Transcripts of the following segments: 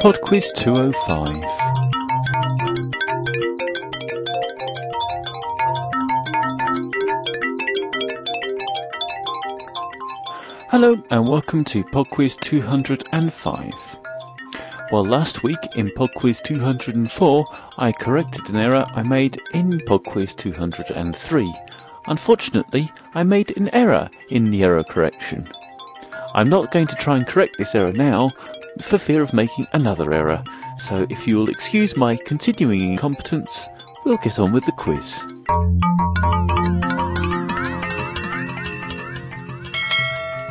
Pod Quiz 205. Hello and welcome to Pod Quiz 205. Well, last week in Pod Quiz 204, I corrected an error I made in Pod Quiz 203. Unfortunately, I made an error in the error correction. I'm not going to try and correct this error now for fear of making another error, so if you will excuse my continuing incompetence, we'll get on with the quiz.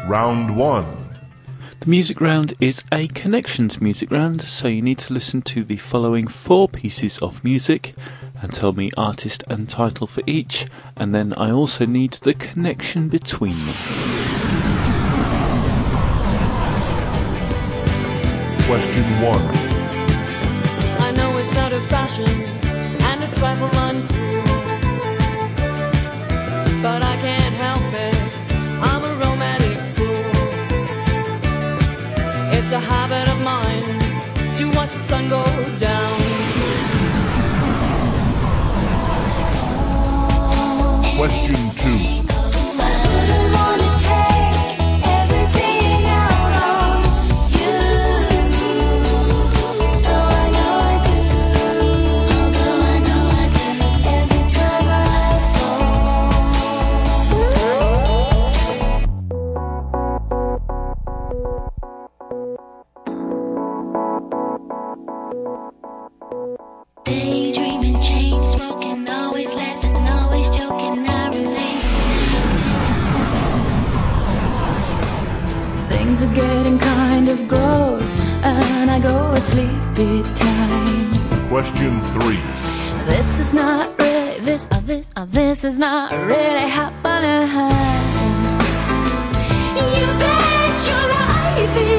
Round 1. The music round is a connections music round, so you need to listen to the following four pieces of music and tell me artist and title for each, and then I also need the connection between them. Question 1. I know it's out of fashion and a trifle uncool, but I can't help it. I'm a romantic fool. It's a habit of mine to watch the sun go down. Question 2. At sleepy time. Question 3. This is not really this. Uh, this. Uh, this is not really happening. You bet your life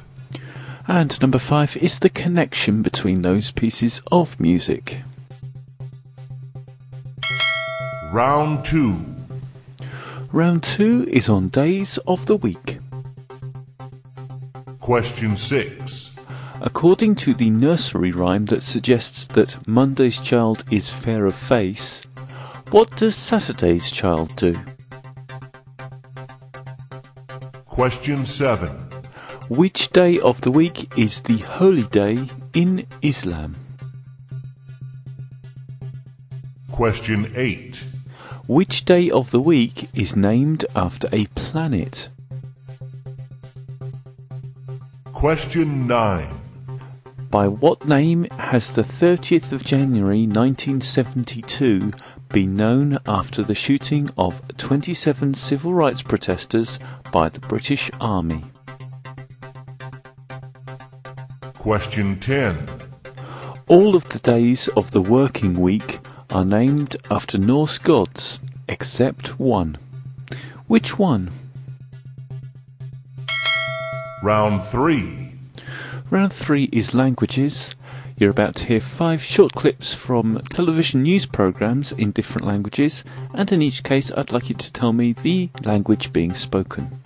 And number five is the connection between those pieces of music. Round 2. Round two is on days of the week. Question 6. According to the nursery rhyme that suggests that Monday's child is fair of face, what does Saturday's child do? Question 7. Which day of the week is the holy day in Islam? Question 8. Which day of the week is named after a planet? Question 9. By what name has the 30th of January 1972 been known after the shooting of 27 civil rights protesters by the British Army? Question 10. All of the days of the working week are named after Norse gods, except one. Which one? Round 3. Round three is languages. You're about to hear five short clips from television news programs in different languages, and in each case, I'd like you to tell me the language being spoken.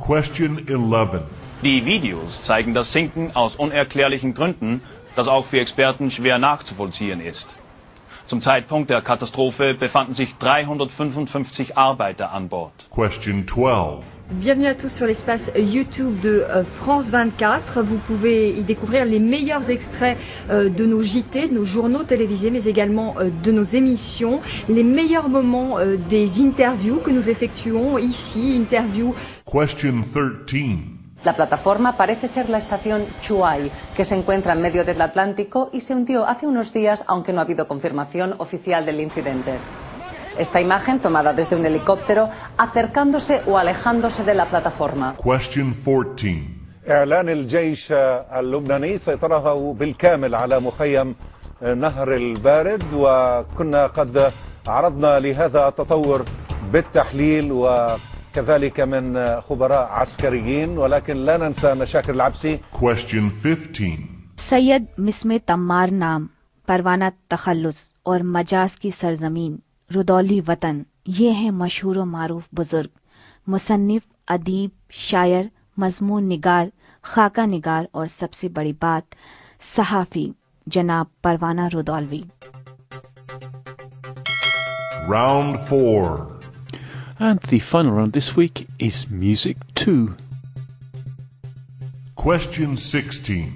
Question 11. Die Videos zeigen das Sinken aus unerklärlichen Gründen, das auch für Experten schwer nachzuvollziehen ist. Zum Zeitpunkt der Katastrophe befanden sich 355 Arbeiter an Bord. Question 12. Bienvenue à tous sur l'espace YouTube de euh, France 24. Vous pouvez y découvrir les meilleurs extraits euh, de nos JT, de nos journaux télévisés, mais également euh, de nos émissions, les meilleurs moments des interviews que nous effectuons ici, interviews Question 13. La plataforma parece ser la estación Chuai, que se encuentra en medio del Atlántico y se hundió hace unos días, aunque no ha habido confirmación oficial del incidente. Esta imagen tomada desde un helicóptero acercándose o alejándose de la plataforma. Question 14. إعلان الجيش اللبناني سيطرته بالكامل على مخيم نهر البارد وكنا قد عرضنا لهذا التطور بالتحليل كذلك من خبراء عسكريين ولكن لا ننسى مشاكل العبسي Question 15 سید مسم تمار نام پروانہ تخلص اور مجاز کی سرزمین ردولی وطن یہ ہیں مشہور و معروف بزرگ. مصنف ادیب شاعر مضمون نگار خاکہ نگار اور سب سے بڑی بات صحافی جناب Parwana Rudaulvi round four And the final round this week is Music 2. Question 16.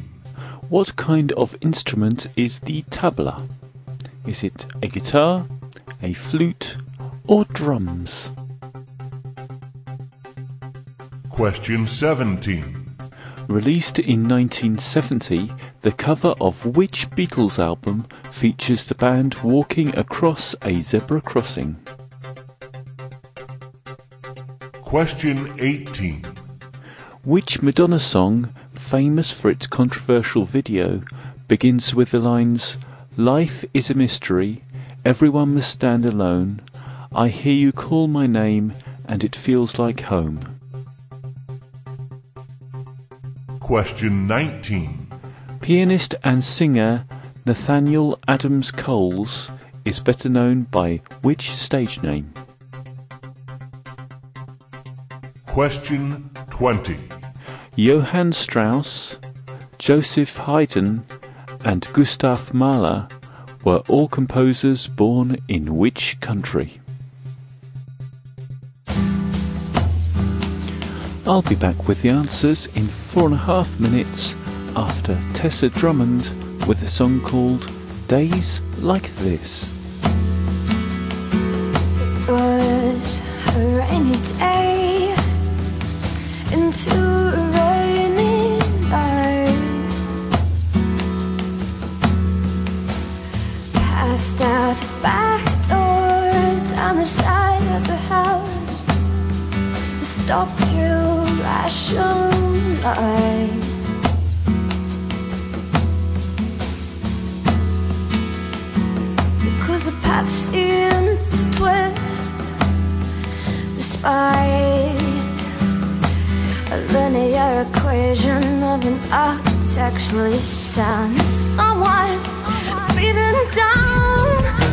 What kind of instrument is the tabla? Is it a guitar, a flute, or drums? Question 17. Released in 1970, the cover of which Beatles album features the band walking across a zebra crossing? Question 18. Which Madonna song, famous for its controversial video, begins with the lines Life is a mystery, everyone must stand alone, I hear you call my name, and it feels like home? Question 19. Pianist and singer Nathaniel Adams Coles is better known by which stage name? Question 20. Johann Strauss, Joseph Haydn, and Gustav Mahler were all composers born in which country? I'll be back with the answers in four and a half minutes after Tessa Drummond with a song called Days Like This. was a rainy day path seemed to twist Despite a linear equation of an architecturally sound Someone beating down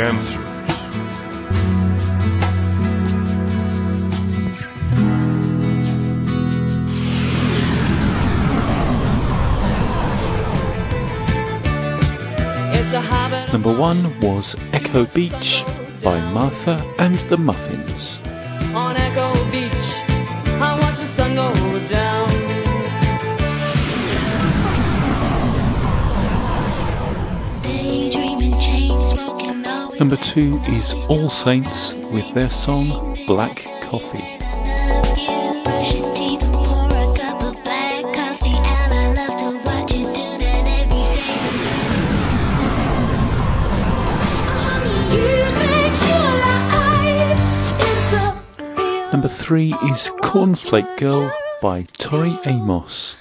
the answers. Number one was Echo Beach by Martha and the Muffins. on Echo Beach. I watch the sun go down. Number two is All Saints with their song Black Coffee. Number three is Cornflake Girl by Tori Amos.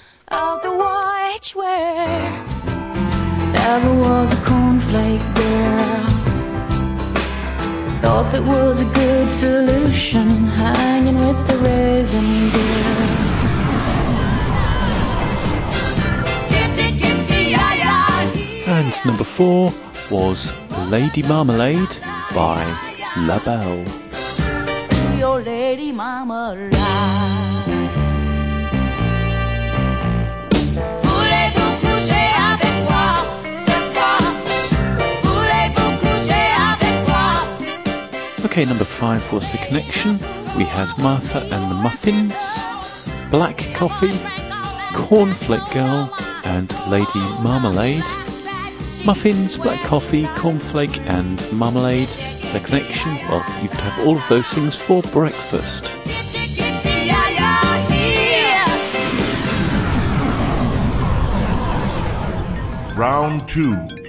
Was a cornflake girl. Thought that was a good solution, hanging with the raisin girls. And number four was Lady Marmalade by Labelle. Okay, number five was The Connection. We had Martha and the Muffins, Black Coffee, Cornflake Girl, and Lady Marmalade. Muffins, Black Coffee, Cornflake, and Marmalade. The Connection, well, you could have all of those things for breakfast. Round 2.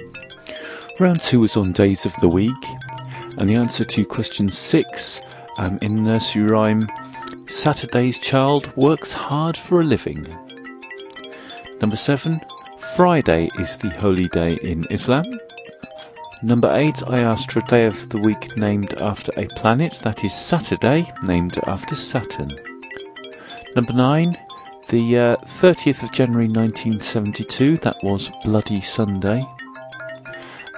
Round two was on days of the week, and the answer to question six um, in nursery rhyme Saturday's child works hard for a living. Number seven, Friday is the holy day in Islam. Number eight, I asked for a day of the week named after a planet, that is Saturday, named after Saturn. Number nine, the uh, 30th of January 1972, that was Bloody Sunday.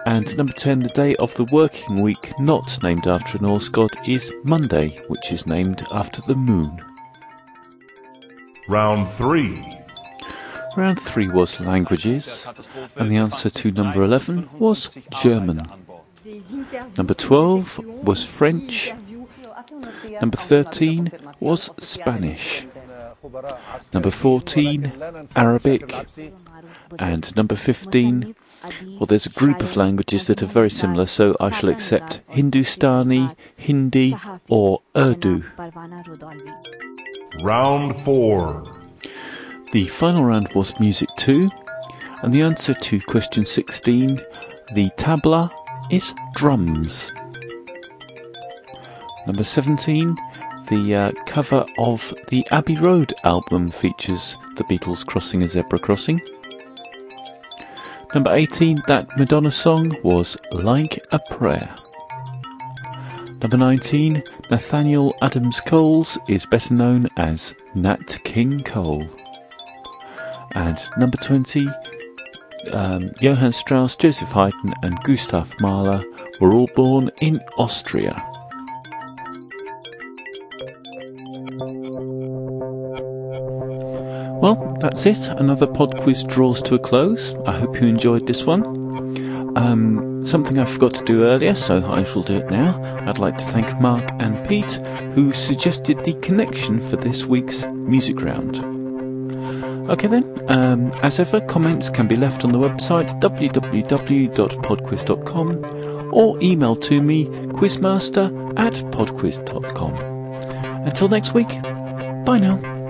And number 10, the day of the working week not named after a Norse god is Monday, which is named after the moon. Round 3. Round 3 was languages, and the answer to number 11 was German. Number 12 was French. Number 13 was Spanish. Number 14, Arabic. And number 15, well, there's a group of languages that are very similar, so I shall accept Hindustani, Hindi, or Urdu. Round 4. The final round was Music 2, and the answer to question 16, the tabla, is drums. Number 17, the uh, cover of the Abbey Road album features the Beatles crossing a zebra crossing. Number 18, that Madonna song was Like a Prayer. Number 19, Nathaniel Adams Coles is better known as Nat King Cole. And number 20, um, Johann Strauss, Joseph Haydn, and Gustav Mahler were all born in Austria. Well, that's it. Another pod quiz draws to a close. I hope you enjoyed this one. Um, something I forgot to do earlier, so I shall do it now. I'd like to thank Mark and Pete, who suggested the connection for this week's music round. Okay then, um, as ever, comments can be left on the website www.podquiz.com or email to me quizmaster at podquiz.com. Until next week, bye now.